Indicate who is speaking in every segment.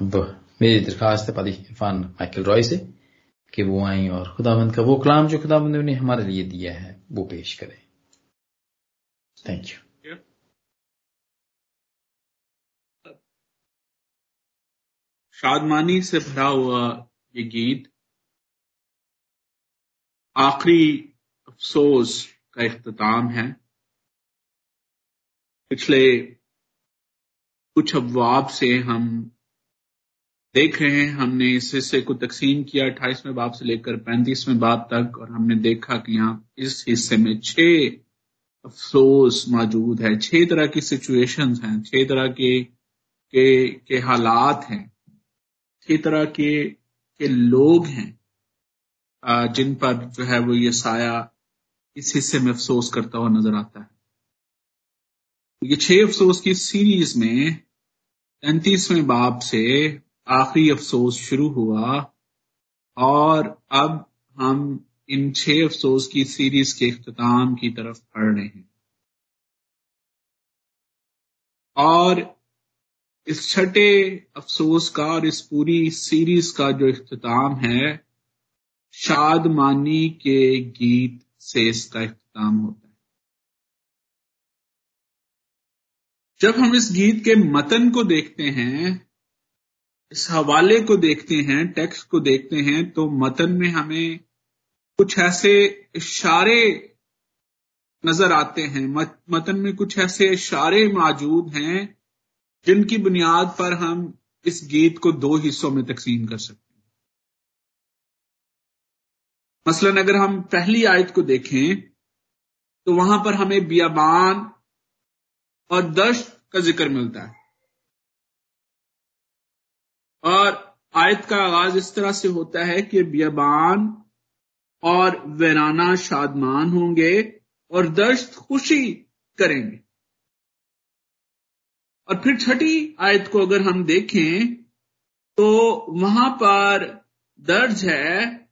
Speaker 1: अब मेरी दरखास्त है पादी इरफान माइकल रॉय से कि वो आए और खुदाबंद का वो कलाम जो खुदावंद ने हमारे लिए दिया है, वो पेश करें। थैंक यू
Speaker 2: शादमानी से भरा हुआ ये गीत आखिरी अफसोस का इख्ताम है। पिछले कुछ अफवाब से हम देख रहे हैं, हमने इस हिस्से को तकसीम किया, अट्ठाईसवें बाब से लेकर पैंतीसवें बाब तक, और हमने देखा कि यहाँ इस हिस्से में छह अफसोस मौजूद है, छह तरह की सिचुएशंस हैं, छह तरह के के के हालात हैं, छह तरह के के लोग हैं जिन पर जो है वो ये साया इस हिस्से में अफसोस करता हुआ नज़र आता है। ये छह अफसोस की सीरीज़ में तैतीसवें बाब से आखिरी अफसोस शुरू हुआ और अब हम इन छह अफसोस की सीरीज़ के अख्ताम की तरफ़ पढ़ रहे हैं। और इस छठे अफसोस का और इस पूरी सीरीज़ का जो अख्ताम है शादमानी के गीत से इसका अख्ताम होता है। जब हम इस गीत के मतन को देखते हैं इस हवाले को देखते हैं, टेक्स्ट को देखते हैं तो मतन में हमें कुछ ऐसे इशारे नज़र आते हैं। मतन में कुछ ऐसे इशारे मौजूद हैं, जिनकी बुनियाद पर हम इस गीत को दो हिस्सों में तकसीम कर सकते हैं। मसलन, अगर हम पहली आयत को देखें तो वहाँ पर हमें बियाबान और दश्त का ज़िक्र मिलता है। आयत का आगाज़ इस तरह से होता है कि बियाबान और वैराना शादमान होंगे और दर्श खुशी करेंगे। और फिर छठी आयत को अगर हम देखें तो वहाँ पर दर्ज है,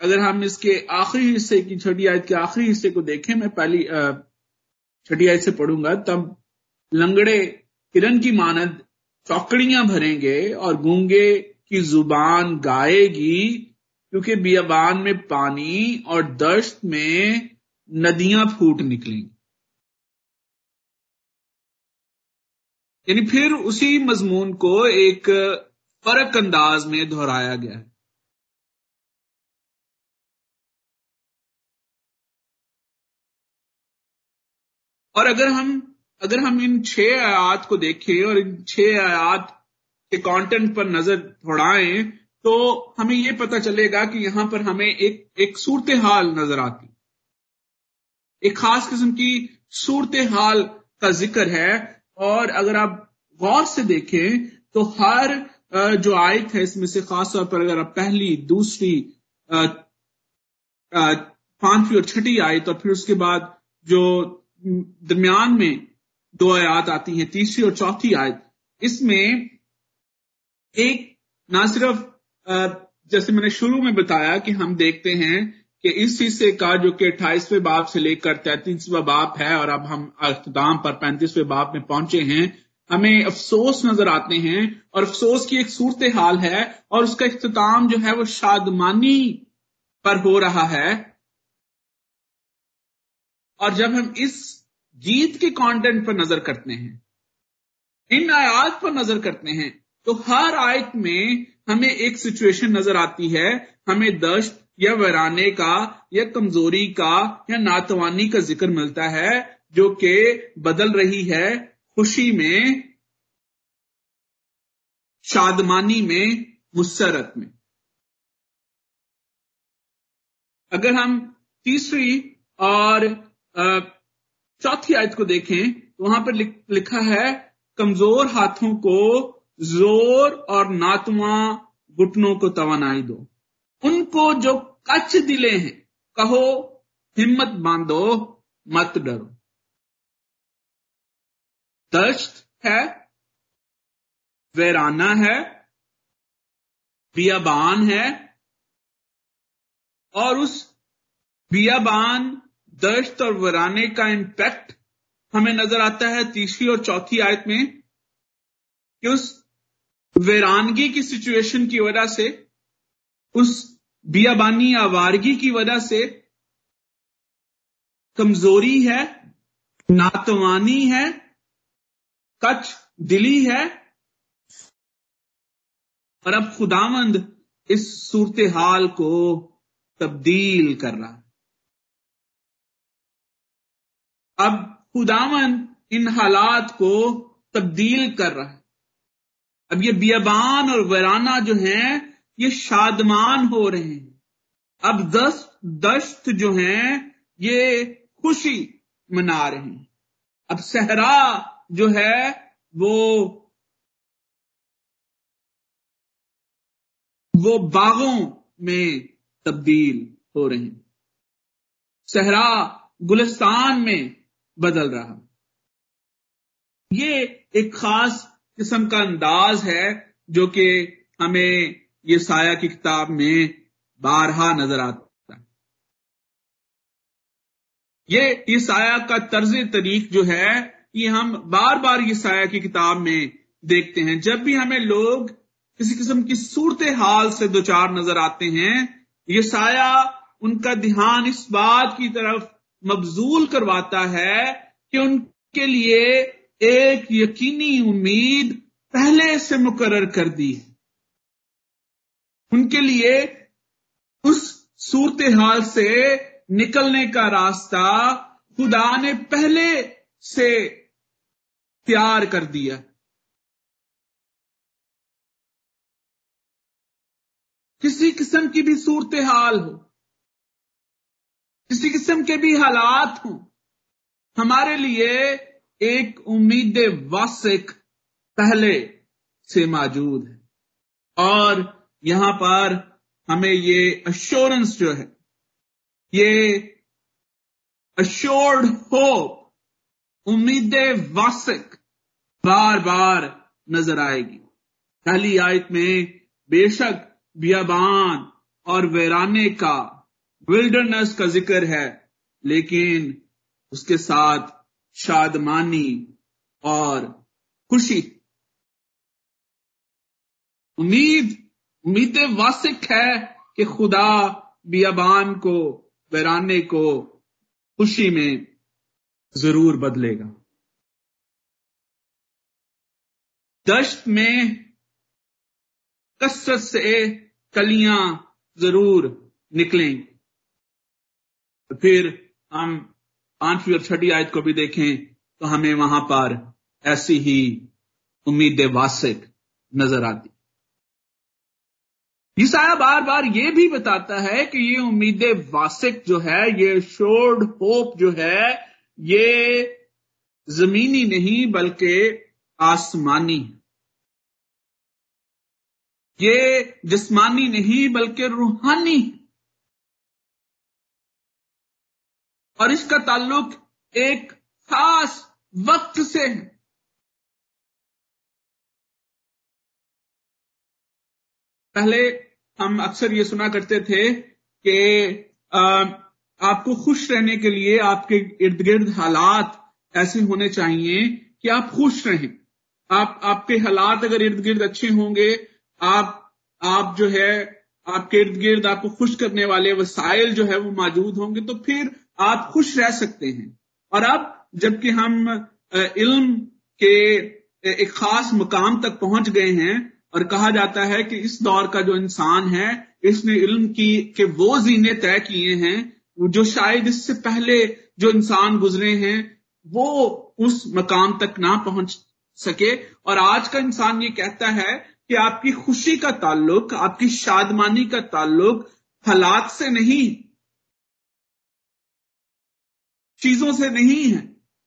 Speaker 2: अगर हम इसके आखिरी हिस्से की, छठी आयत के आखिरी हिस्से को देखें, मैं पहली छठी आयत से पढ़ूँगा, तब लंगड़े किरण की मानद चौकड़ियाँ भरेंगे और गूँगे की ज़ुबान गाएगी, क्योंकि बियाबान में पानी और दश्त में नदियाँ फूट निकलेंगी यानी फिर उसी मजमून को एक फ़र्क अंदाज में दोहराया गया है। और अगर हम अगर हम इन छह आयात को देखें और इन छह आयात के कंटेंट पर नज़र दौड़ाएँ तो हमें यह पता चलेगा कि यहाँ पर हमें एक एक सूरत हाल नज़र आती। एक खास किस्म की सूरत हाल का ज़िक्र है, और अगर आप गौर से देखें तो हर जो आयत है, इसमें से खास तौर पर अगर आप पहली, दूसरी पांचवी और छठी आयत, और फिर उसके बाद जो दरमियान में दो आयात आती हैं, तीसरी और चौथी आयत, इसमें एक ना सिर्फ़ जैसे मैंने शुरू में बताया कि हम देखते हैं कि इस हिस्से का जो कि अट्ठाईसवें बाप से लेकर तैतीसवें बाप है और अब हम अख्ताम पर पैंतीसवें बाप में पहुँचे हैं, हमें अफसोस नज़र आते हैं और अफसोस की एक सूरत हाल है और उसका अख्ताम जो है वो शादमानी पर हो रहा है। और जब हम इस गीत के कंटेंट पर नज़र करते हैं, इन आयात पर नज़र करते हैं तो हर आयत में हमें एक सिचुएशन नज़र आती है। हमें दश्त या वैराने का या कमज़ोरी का या नातवानी का ज़िक्र मिलता है, जो कि बदल रही है खुशी में, शादमानी में मुसरत में। अगर हम तीसरी और चौथी आयत को देखें तो वहाँ पर लिखा है, कमज़ोर हाथों को ज़ोर और नातवा घुटनों को तवानाई दो। उनको जो कच्छ दिले हैं, कहो, हिम्मत बांधो, मत डरो। दश्त है, वैराना है, बियाबान है, और उस बियाबान, दश्त और वराने का इंपैक्ट हमें नज़र आता है तीसरी और चौथी आयत में। कि उस वीरानगी की सिचुएशन की वजह से, उस बियाबानी आवारगी की वजह से कमज़ोरी है, नातवानी है कच दिली है। और अब खुदामंद इस सूरत हाल को तब्दील कर रहा है। अब खुदामंद इन हालात को तब्दील कर रहा है। अब ये बियाबान और वराना जो हैं, ये शादमान हो रहे हैं। अब दस दस्त जो हैं, ये खुशी मना रहे हैं। अब सहरा जो है, वो वो बागों में तब्दील हो रहे हैं। सहरा गुलिस्तान में बदल रहा। ये एक खास किस्म का अंदाज है जो कि हमें ये साया की किताब में बारहा नज़र आता है। ये ये साया का तर्ज तरीक जो है, ये हम बार बार ये साया की किताब में देखते हैं। जब भी हमें लोग किसी किस्म की सूरत हाल से दो चार नज़र आते हैं ये साया उनका ध्यान इस बात की तरफ़ मबजूल करवाता है कि उनके लिए एक यकीनी उम्मीद पहले से मुकर कर दी है। उनके लिए उस सूरत हाल से निकलने का रास्ता खुदा ने पहले से तैयार कर दिया। किसी किस्म की भी सूरत हाल हो, किसी किस्म के भी हालात हो, हमारे लिए एक उम्मीद वासिक पहले से मौजूद है। और यहाँ पर हमें ये अश्योरेंस जो है, ये अश्योर्ड होप उम्मीद वासिक बार बार नज़र आएगी। पहली आयत में बेशक बियाबान और वेराने का विल्डरनेस का ज़िक्र है, लेकिन उसके साथ शादमानी और खुशी। उम्मीद उम्मीद वासिक है कि खुदा बियाबान को वैराने को खुशी में ज़रूर बदलेगा। दश्त में कसरत से कलियाँ ज़रूर निकलेंगी। फिर हम पांचवी और छठी आयत को भी देखें तो हमें वहाँ पर ऐसी ही उम्मीद वासिक नज़र आती। ईसाया बार बार ये भी बताता है कि ये उम्मीद वासिक जो है, ये शोर्ड होप जो है, ये जमीनी नहीं, बल्कि आसमानी। है ये जिस्मानी नहीं, बल्कि रूहानी। और इसका ताल्लुक एक खास वक्त से है। पहले हम अक्सर ये सुना करते थे कि आपको खुश रहने के लिए आपके इर्द गिर्द हालात ऐसे होने चाहिए कि आप खुश रहें। आप, आपके हालात अगर इर्द गिर्द अच्छे होंगे, आप आप जो है, आपके इर्द गिर्द आपको खुश करने वाले वसाइल जो है वो मौजूद होंगे तो फिर आप खुश रह सकते हैं। और अब जबकि हम इल्म के एक खास मकाम तक पहुँच गए हैं और कहा जाता है कि इस दौर का जो इंसान है, इसने इल्म की, के वो जीने तय किए हैं, जो शायद इससे पहले जो इंसान गुजरे हैं, वो उस मकाम तक ना पहुँच सके। और आज का इंसान ये कहता है कि आपकी खुशी का ताल्लुक, आपकी शादमानी का ताल्लुक हालात से नहीं चीज़ों से नहीं है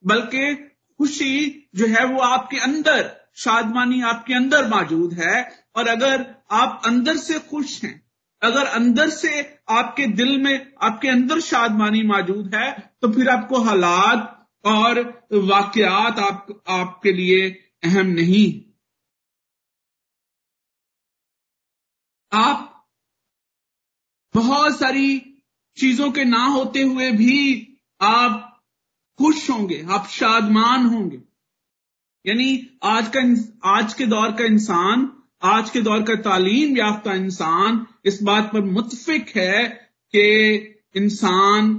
Speaker 2: बल्कि खुशी जो है वो आपके अंदर शादमानी आपके अंदर मौजूद है। और अगर आप अंदर से खुश हैं अगर अंदर से आपके दिल में आपके अंदर शादमानी मौजूद है तो फिर आपको हालात और वाकयात आप, आपके लिए अहम नहीं। आप बहुत सारी चीज़ों के ना होते हुए भी आप खुश होंगे, आप शादमान होंगे। यानी आज का आज के दौर का इंसान, आज के दौर का तालीम याफ्ता इंसान इस बात पर मुतफिक है कि इंसान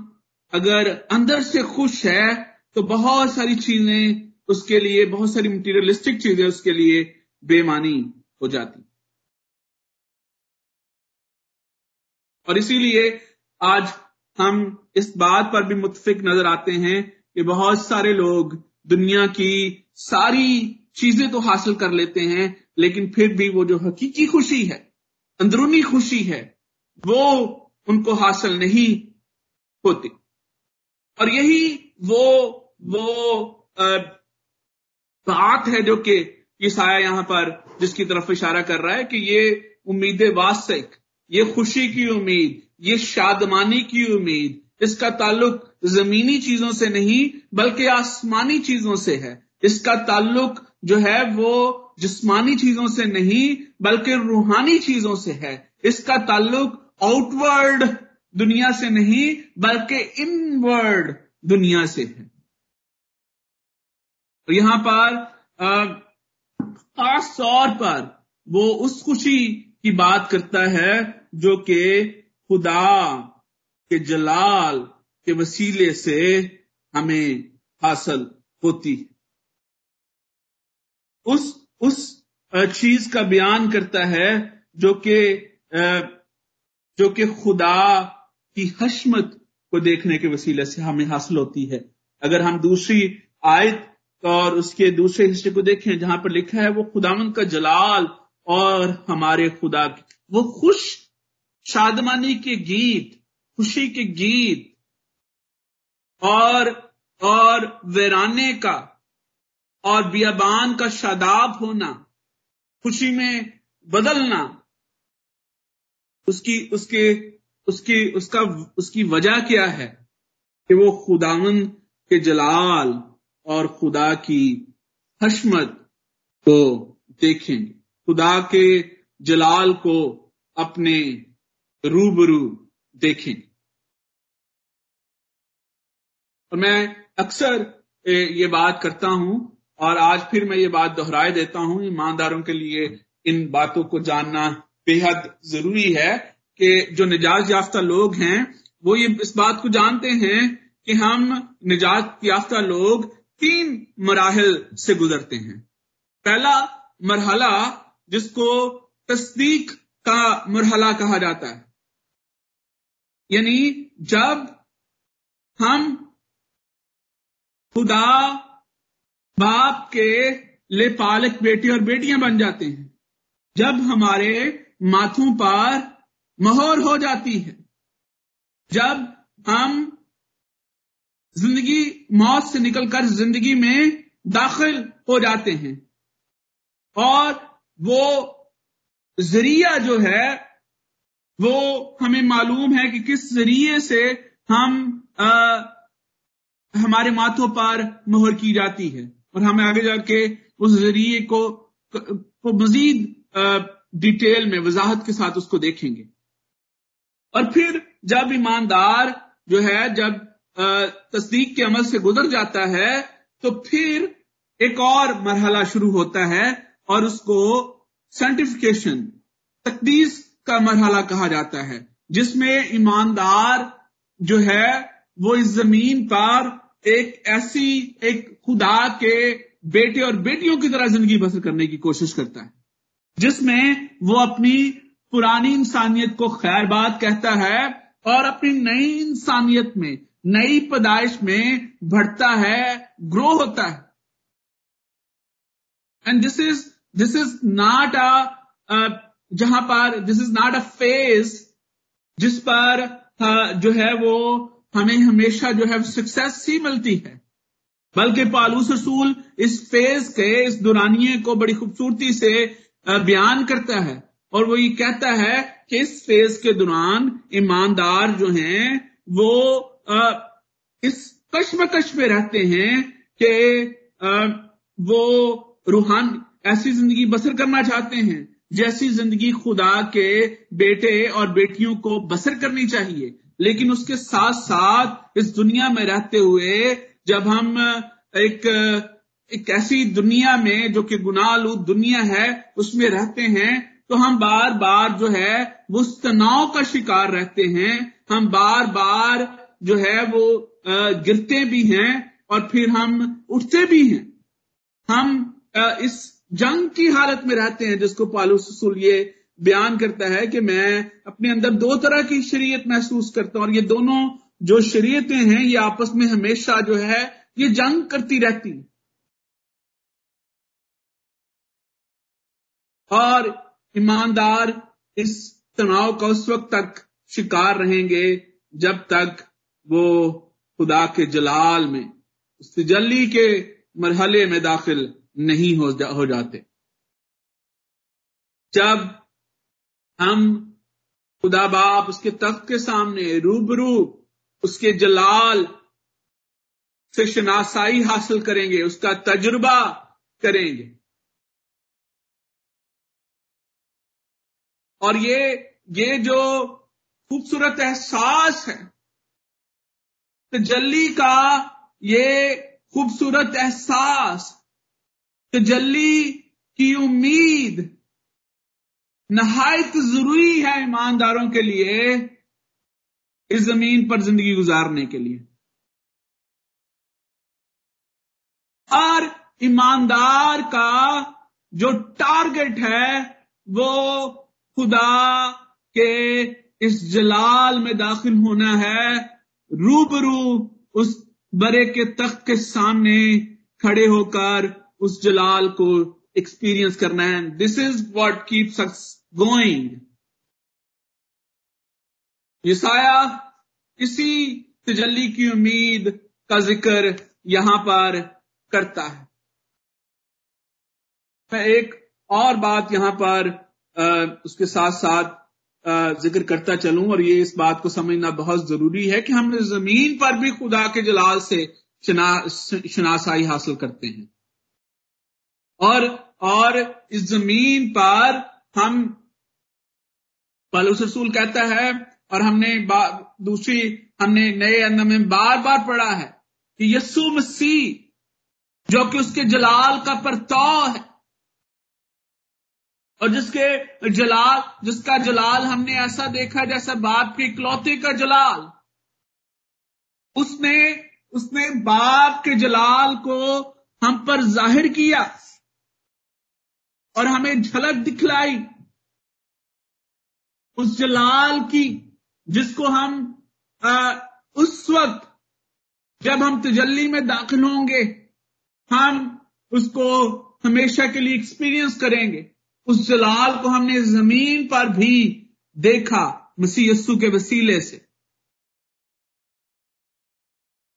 Speaker 2: अगर अंदर से खुश है तो बहुत सारी चीज़ें उसके लिए, बहुत सारी मटीरियलिस्टिक चीज़ें उसके लिए बेमानी हो जाती। और इसीलिए आज हम इस बात पर भी मुतफिक नज़र आते हैं कि बहुत सारे लोग दुनिया की सारी चीज़ें तो हासिल कर लेते हैं, लेकिन फिर भी वो जो हकीकी खुशी है, अंदरूनी खुशी है, वो उनको हासिल नहीं होती। और यही वो वो बात है जो कि ये साया यहाँ पर जिसकी तरफ़ इशारा कर रहा है कि ये उम्मीद वास्तविक, ये खुशी की उम्मीद, ये शादमानी की उम्मीद इसका ताल्लुक जमीनी चीज़ों से नहीं, बल्कि आसमानी चीज़ों से है। इसका ताल्लुक जो है वो जिस्मानी चीज़ों से नहीं, बल्कि रूहानी चीज़ों से है। इसका ताल्लुक आउटवर्ड दुनिया से नहीं, बल्कि इनवर्ड दुनिया से है। यहाँ पर खास तौर पर वो उस खुशी की बात करता है जो कि खुदा के जलाल के वसीले से हमें हासिल होती है। उस उस चीज़ का बयान करता है जो कि जो कि खुदा की हशमत को देखने के वसीले से हमें हासिल होती है। अगर हम दूसरी आयत और उसके दूसरे हिस्से को देखें, जहाँ पर लिखा है, वो खुदावन का जलाल और हमारे खुदा की, वो खुश शादमानी के गीत खुशी के गीत और और वीराने का और बियाबान का शादाब होना, खुशी में बदलना, उसकी, उसके, उसकी, उसका, उसकी वजह क्या है कि वो खुदावन के जलाल और खुदा की हशमत को देखेंगे। खुदा के जलाल को अपने रूबरू देखेंगे। और मैं अक्सर ये बात करता हूँ और आज फिर मैं ये बात दोहराए देता हूँ ईमानदारों के लिए इन बातों को जानना बेहद ज़रूरी है कि जो निजात याफ्ता लोग हैं, वो ये इस बात को जानते हैं कि हम निजात याफ्ता लोग तीन मराहल से गुजरते हैं। पहला मरहला, जिसको तस्दीक का मरहला कहा जाता है। यानी जब हम खुदा बाप के ले पालक बेटे और बेटियाँ बन जाते हैं। जब हमारे माथों पर मोहर हो जाती है जब हम ज़िंदगी मौत से निकलकर ज़िंदगी में दाखिल हो जाते हैं और वो ज़रिया जो है वो हमें मालूम है कि किस ज़रिए से हम आ, हमारे माथों पर मोहर की जाती है और हमें आगे जाके उस ज़रिए को को मजीद डिटेल में, वजाहत के साथ उसको देखेंगे। और फिर जब ईमानदार जो है, जब तस्दीक के अमल से गुजर जाता है तो फिर एक और मरहला शुरू होता है और उसको सर्टिफिकेशन तकदीस का मरहला कहा जाता है, जिसमें ईमानदार जो है, वो इस ज़मीन पर एक ऐसी, एक खुदा के बेटे और बेटियों की तरह ज़िंदगी बसर करने की कोशिश करता है, जिसमें वो अपनी पुरानी इंसानियत को खैर बात कहता है और अपनी नई इंसानियत में, नई पैदाइश में बढ़ता है, ग्रो होता है। And this is this is not a जहाँ पर this is not a phase जिस पर जो है वो हमें हमेशा जो है सक्सेस ही मिलती है। बल्कि पालूस रसूल इस फ़ेज़ के, इस दुरानिये को बड़ी खूबसूरती से बयान करता है। और वो ये कहता है कि इस फ़ेज़ के दौरान ईमानदार जो हैं, वो इस कश्मकश में रहते हैं कि वो रूहान, ऐसी ज़िंदगी बसर करना चाहते हैं, जैसी ज़िंदगी खुदा के बेटे और बेटियों को बसर करनी चाहिए। लेकिन उसके साथ साथ इस दुनिया में रहते हुए जब हम एक एक ऐसी दुनिया में जो कि गुनालू दुनिया है, उसमें रहते हैं तो हम बार बार जो है वो तनाव का शिकार रहते हैं। हम बार बार जो है वो गिरते भी हैं और फिर हम उठते भी हैं। हम इस जंग की हालत में रहते हैं, जिसको पालू ससुल ये बयान करता है कि मैं अपने अंदर दो तरह की शरीयत महसूस करता हूँ और ये दोनों जो शरीयतें हैं ये आपस में हमेशा जो है ये जंग करती रहती और ईमानदार इस तनाव का उस वक्त तक शिकार रहेंगे जब तक वो खुदा के जलाल में उस के मरहले में दाखिल नहीं हो, जा, हो जाते। जब हम खुदा बाप उसके तख्त के सामने, रूबरू उसके जलाल से शनासाई हासिल करेंगे, उसका तजुर्बा करेंगे। और ये ये जो खूबसूरत एहसास है, तजल्ली का ये खूबसूरत एहसास, तजल्ली की उम्मीद नहायत ज़रूरी है ईमानदारों के लिए इस ज़मीन पर ज़िंदगी गुजारने के लिए। और ईमानदार का जो टारगेट है, वो खुदा के इस जलाल में दाखिल होना है। रूबरू उस बरे के तख्त के सामने खड़े होकर उस जलाल को एक्सपीरियंस करना है this is what keeps us going Isaiah इसी तजल्ली की उम्मीद का ज़िक्र यहाँ पर करता है मैं एक और बात यहाँ पर उसके साथ साथ ज़िक्र करता चलूँ और ये इस बात को समझना बहुत ज़रूरी है कि हम ज़मीन पर भी खुदा के जलाल से शनासाई हासिल करते हैं और और इस ज़मीन पर हम पलूस रसूल कहता है और हमने दूसरी, हमने नए अन्न में बार बार पढ़ा है कि यस्सु मसीह, जो कि उसके जलाल का परताव है, और जिसके जलाल, जिसका जलाल हमने ऐसा देखा जैसा बाप के इकलौते का जलाल, उसने उसने बाप के जलाल को हम पर ज़ाहिर किया। और हमें झलक दिखलाई उस जलाल की जिसको हम आ, उस वक्त जब हम तजल्ली में दाखिल होंगे हम उसको हमेशा के लिए एक्सपीरियंस करेंगे। उस जलाल को हमने ज़मीन पर भी देखा मसीह यस्सु के वसीले से।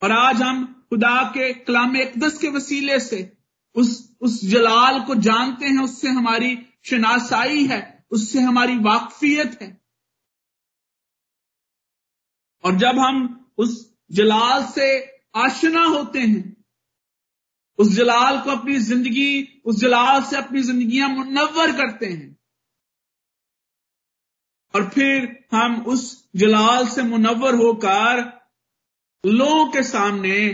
Speaker 2: और आज हम खुदा के कलाम इकदस के वसीले से उस उस जलाल को जानते हैं, उससे हमारी शनासाई है, उससे हमारी वाकफियत है। और जब हम उस जलाल से आशना होते हैं, उस जलाल को अपनी ज़िंदगी, उस जलाल से अपनी जिंदगियाँ मुनवर करते हैं, और फिर हम उस जलाल से मुनवर होकर लोगों के सामने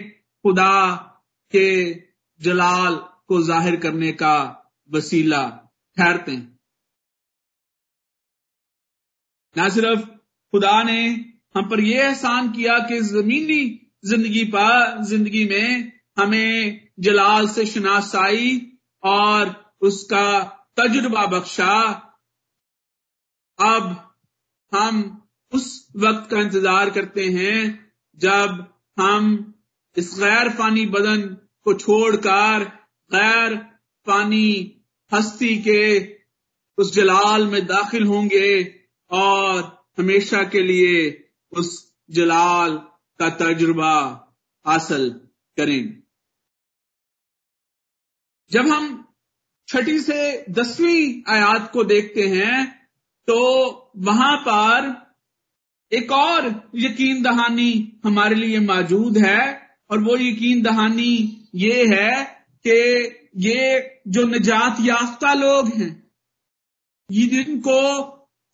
Speaker 2: खुदा के जलाल को ज़ाहिर करने का वसीला ठहरते हैं। ना सिर्फ़ खुदा ने हम पर यह एहसान किया कि जमीनी ज़िंदगी पर, ज़िंदगी में हमें जलाल से शनासाई और उसका तजुर्बा बख्शा। अब हम उस वक्त का इंतज़ार करते हैं जब हम इस गैर पानी बदन को छोड़कर गैर पानी, हस्ती के उस जलाल में दाखिल होंगे और हमेशा के लिए उस जलाल का तजुर्बा हासिल करेंगे जब हम छठी से दसवीं आयात को देखते हैं तो वहाँ पर एक और यकीन दहानी हमारे लिए मौजूद है, और वो यकीन दहानी ये है कि ये जो निजात याफ्ता लोग हैं, ये जिनको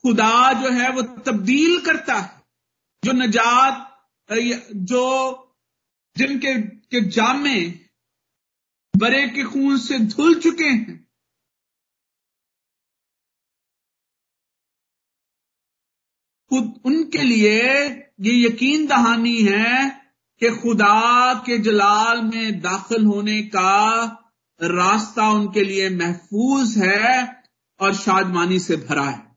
Speaker 2: खुदा जो है वो तब्दील करता है, जो निजात, जो जिनके, के जामे बरे के खून से धुल चुके हैं। खुद उनके लिए ये यकीन दहानी है कि खुदा के जलाल में दाखिल होने का रास्ता उनके लिए महफूज है और शादमानी से भरा है।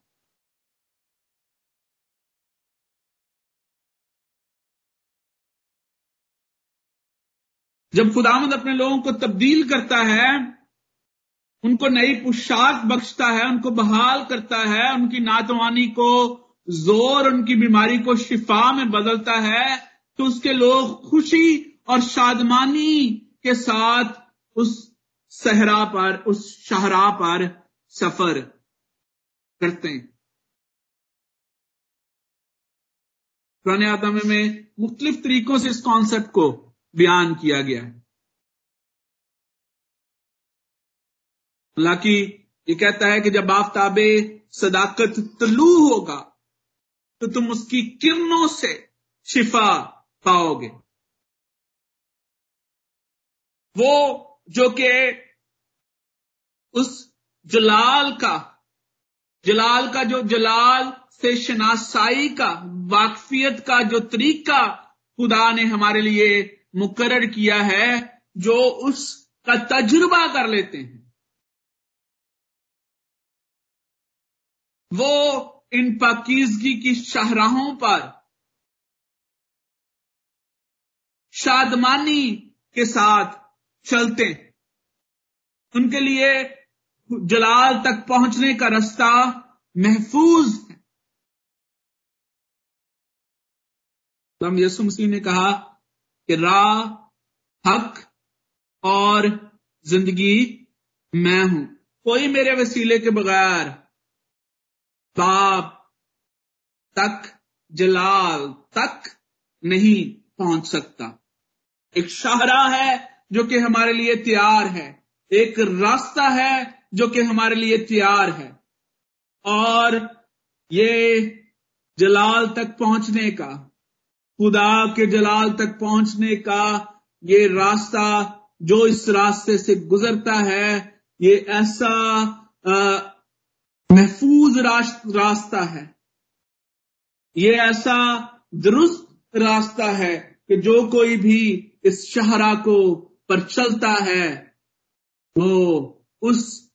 Speaker 2: जब खुदामद अपने लोगों को तब्दील करता है, उनको नई पोशाक बख्शता है, उनको बहाल करता है, उनकी नातवानी को ज़ोर, उनकी बीमारी को शिफा में बदलता है तो उसके लोग खुशी और शादमानी के साथ उस सहरा पर, उस शाहरा पर सफ़र करते हैं। पुराने आदम में मुख्तलिफ़ तरीकों से इस कॉन्सेप्ट को बयान किया गया है। हालाँकि ये कहता है कि जब आफ्ताबे सदाकत तलू होगा तो तुम उसकी किरणों से शिफा पाओगे। वो जो कि उस जलाल का जलाल का जो जलाल से शनासाई का, वाकफियत का जो तरीका खुदा ने हमारे लिए मुकर किया है, जो उसका तजुर्बा कर लेते हैं। वो इन पाकिजगी की शाहराहों पर शादमानी के साथ चलते उनके लिए जलाल तक पहुँचने का रास्ता महफूज है। हम यसु मसीह ने कहा कि राह, हक और ज़िंदगी मैं हूँ। कोई मेरे वसीले के बगैर बाप तक, जलाल तक नहीं पहुँच सकता। एक शाहरा है जो कि हमारे लिए तैयार है। एक रास्ता है जो कि हमारे लिए तैयार है। और ये जलाल तक पहुँचने का, खुदा के जलाल तक पहुँचने का ये रास्ता जो इस रास्ते से गुजरता है, ये ऐसा महफूज रास्ता है। ये ऐसा दुरुस्त रास्ता है कि जो कोई भी इस शहरा को पर चलता है, वो उस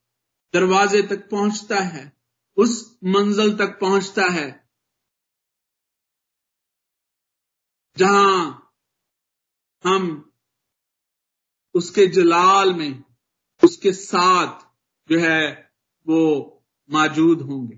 Speaker 2: दरवाजे तक पहुँचता है, उस मंजिल तक पहुँचता है, जहाँ हम उसके जलाल में, उसके साथ जो है वो मौजूद होंगे।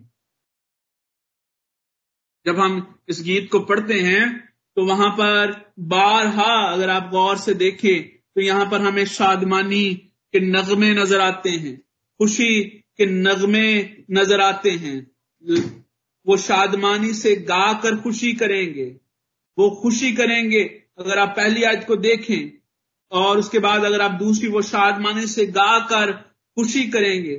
Speaker 2: जब हम इस गीत को पढ़ते हैं तो वहाँ पर बारहा अगर आप गौर से देखें तो यहाँ पर हमें शादमानी के नगमे नज़र आते हैं। खुशी के नगमे नज़र आते हैं। वो शादमानी से गाकर खुशी करेंगे। वो खुशी करेंगे अगर आप पहली आज को देखें, और उसके बाद अगर आप दूसरी वो शादमानी से गाकर खुशी करेंगे।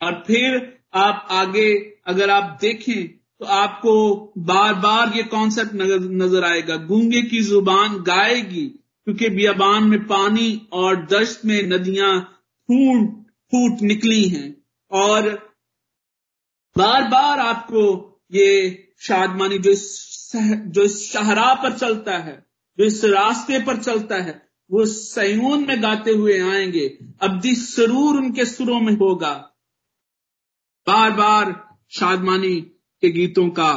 Speaker 2: और फिर आप आगे अगर आप देखें तो आपको बार बार ये कॉन्सेप्ट नज़र आएगा। गूँगे की ज़ुबान गाएगी, क्योंकि बियाबान में पानी और दश्त में नदियाँ फूट फूट निकली हैं। और बार बार आपको ये शादमानी जो इस जो इस शाहरा पर चलता है, जो इस रास्ते पर चलता है, वो सयून में गाते हुए आएँगे। अब्दी सरूर उनके सुरों में होगा। बार बार शादमानी के गीतों का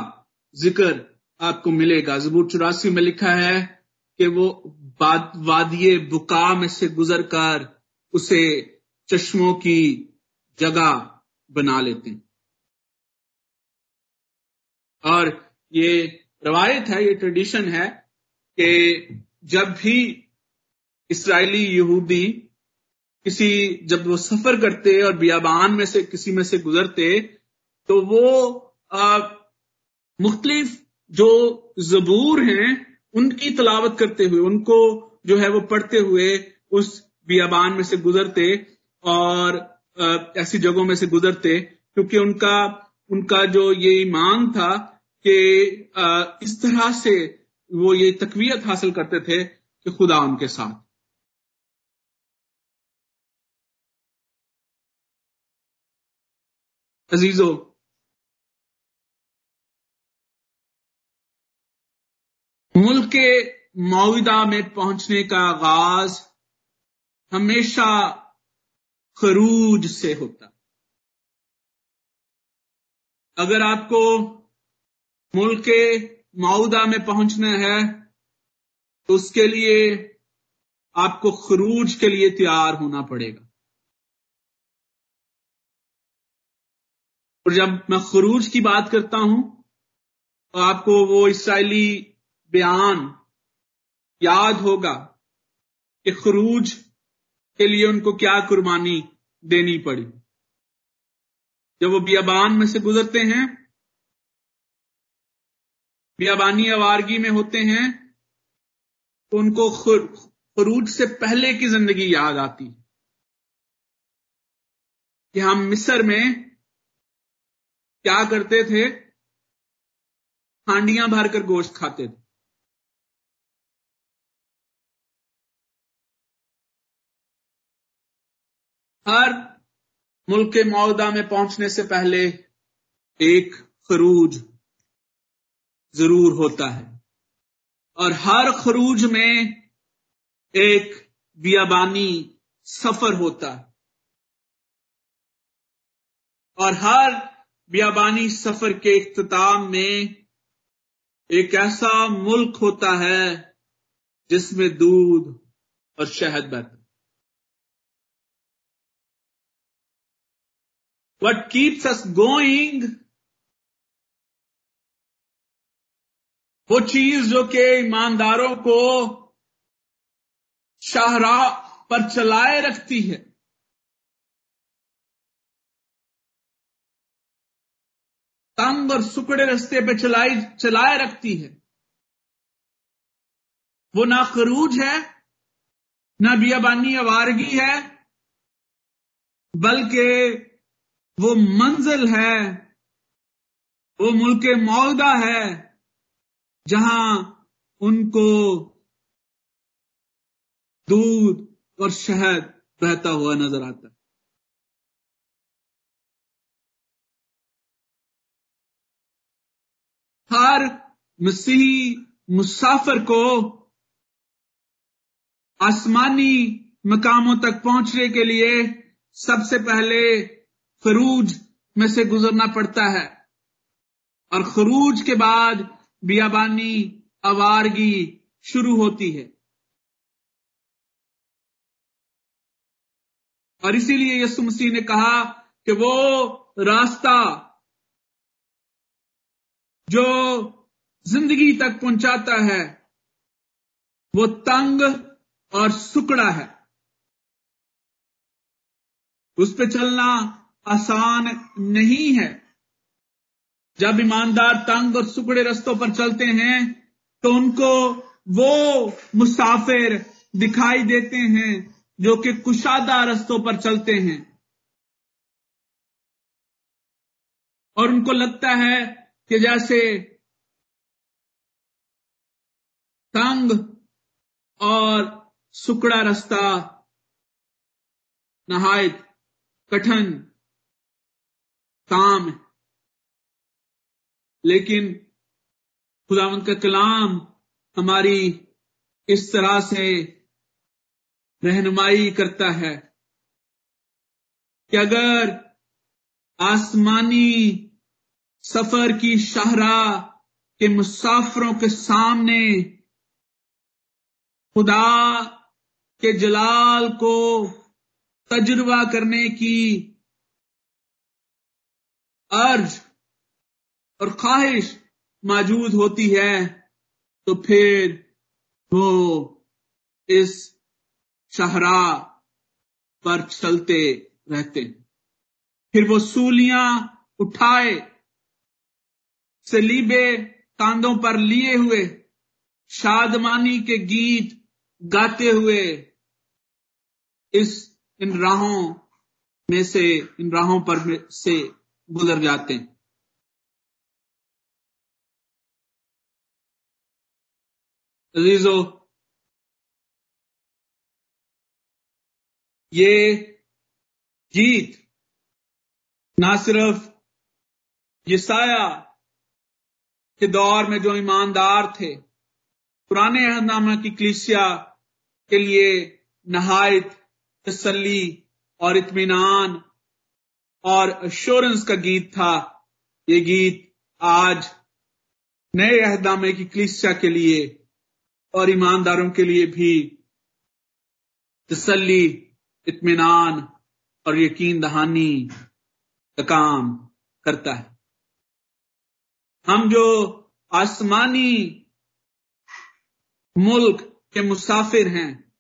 Speaker 2: ज़िक्र आपको मिलेगा। जबूर चौरासी में लिखा है कि वो वादिये बुका में से गुजर कर उसे चश्मों की जगह बना लेते हैं। और ये रवायत है, ये ट्रेडिशन है कि जब भी इसराइली यहूदी किसी, जब वो सफ़र करते और बियाबान में से किसी में से गुजरते तो वो मुख्तलिफ़ जो जबूर हैं, उनकी तलावत करते हुए, उनको जो है वो पढ़ते हुए उस बियाबान में से गुजरते और ऐसी जगहों में से गुजरते, क्योंकि उनका उनका जो ये ईमान था कि इस तरह से वो ये तकवीत हासिल करते थे कि खुदा उनके साथ। अजीजों मुल्क के मुआविदा में पहुँचने का आगाज़ हमेशा खरूज से होता। अगर आपको मुल्क के माउदा में पहुँचना है तो उसके लिए आपको खरूज के लिए तैयार होना पड़ेगा। और जब मैं खरूज की बात करता हूँ तो आपको वो इसराइली बयान याद होगा कि खरूज के लिए उनको क्या कुर्बानी देनी पड़ी। जब वो बियाबान में से गुजरते हैं, बियाबानी आवारगी में होते हैं तो उनको खरूज से पहले की ज़िंदगी याद आती। कि हम मिस्र में क्या करते थे? हांडियाँ भरकर गोश्त खाते थे। हर मुल्क के मौदा में पहुँचने से पहले एक खरूज ज़रूर होता है। और हर खरूज में एक बियाबानी सफ़र होता है। और हर बियाबानी सफ़र के इख्ताम में एक ऐसा मुल्क होता है जिसमें दूध और शहद बहता What keeps us going? वो चीज़ जो कि ईमानदारों को शाहराह पर चलाए रखती है। तंग और सुकड़े रस्ते पे चलाई, चलाए रखती है। वो ना खरूज है, ना बियाबानी आवारगी है, बल्कि वो मंजिल है, वो मुल्क मौदा है, जहाँ उनको दूध और शहद बहता हुआ नज़र आता है। हर मसीही मुसाफिर को आसमानी मकामों तक पहुँचने के लिए सबसे पहले खरूज में से गुजरना पड़ता है। और खरूज के बाद बियाबानी अवारगी शुरू होती है। और इसीलिए यसु मसीह ने कहा कि वो रास्ता जो ज़िंदगी तक पहुंचाता है, वो तंग और सुकड़ा है। उस पर चलना आसान नहीं है। जब ईमानदार तंग और सुकड़े रस्तों पर चलते हैं तो उनको वो मुसाफिर दिखाई देते हैं जो कि कुशादा रस्तों पर चलते हैं। और उनको लगता है कि जैसे तंग और सुकड़ा रास्ता नहायत कठिन काम है। लेकिन खुदावंत का कलाम हमारी इस तरह से रहनुमाई करता है कि अगर आसमानी सफ़र की शाहराह के मुसाफरों के सामने खुदा के जलाल को तजुर्बा करने की अर्ज़ और ख्वाहिश मौजूद होती है तो फिर वो इस शहरा पर चलते रहते हैं। फिर वो सूलियाँ उठाए, सलीबे कांधों पर लिए हुए, शादमानी के गीत गाते हुए इस इन राहों में से, इन राहों पर से गुजर जाते हैं। अजीजो, ये गीत ना सिर्फ़ यसाया के दौर में जो ईमानदार थे, पुराने अहदनामा की कलिसिया के लिए नहायत तसली और इत्मीनान और अश्योरेंस का गीत था। ये गीत आज नए अहदामे की कलिसिया के लिए और ईमानदारों के लिए भी तसल्ली, इत्मीनान और यकीन दहानी का काम करता है। हम जो आसमानी मुल्क के मुसाफिर हैं,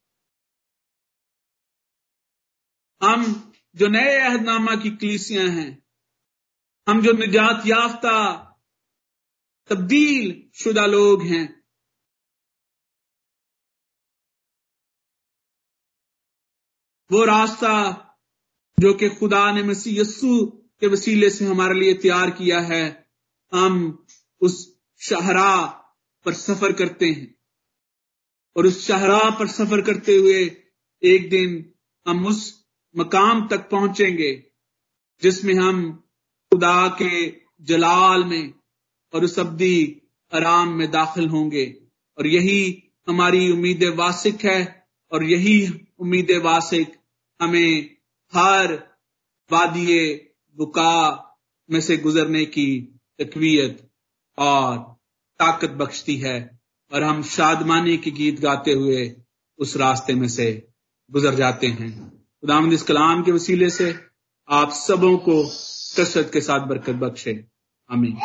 Speaker 2: हम जो नए अहदनामा की कलीसियाँ हैं, हम जो निजात याफ्ता, तब्दील शुदा लोग हैं। वो रास्ता जो कि खुदा ने मसीह यस्सु के वसीले से हमारे लिए तैयार किया है, हम उस शाहरा पर सफ़र करते हैं। और उस शाहरा पर सफ़र करते हुए एक दिन हम उस मकाम तक पहुँचेंगे, जिसमें हम खुदा के जलाल में और उस अब्दी आराम में दाखिल होंगे। और यही हमारी उम्मीद वासिक है, और यही उम्मीद वासिक हमें हर वादिये बुका में से गुजरने की तकवीत और ताकत बख्शती है। और हम शादमानी के गीत गाते हुए उस रास्ते में से गुजर जाते हैं। खुदामंद इस कलाम के वसीले से आप सबों को कसरत के साथ बरकत बख्शे। आमीन।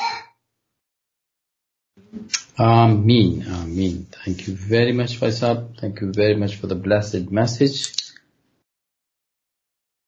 Speaker 1: आमीन आमीन। थैंक यू वेरी मच भाई साहब। Thank you very much for the blessed message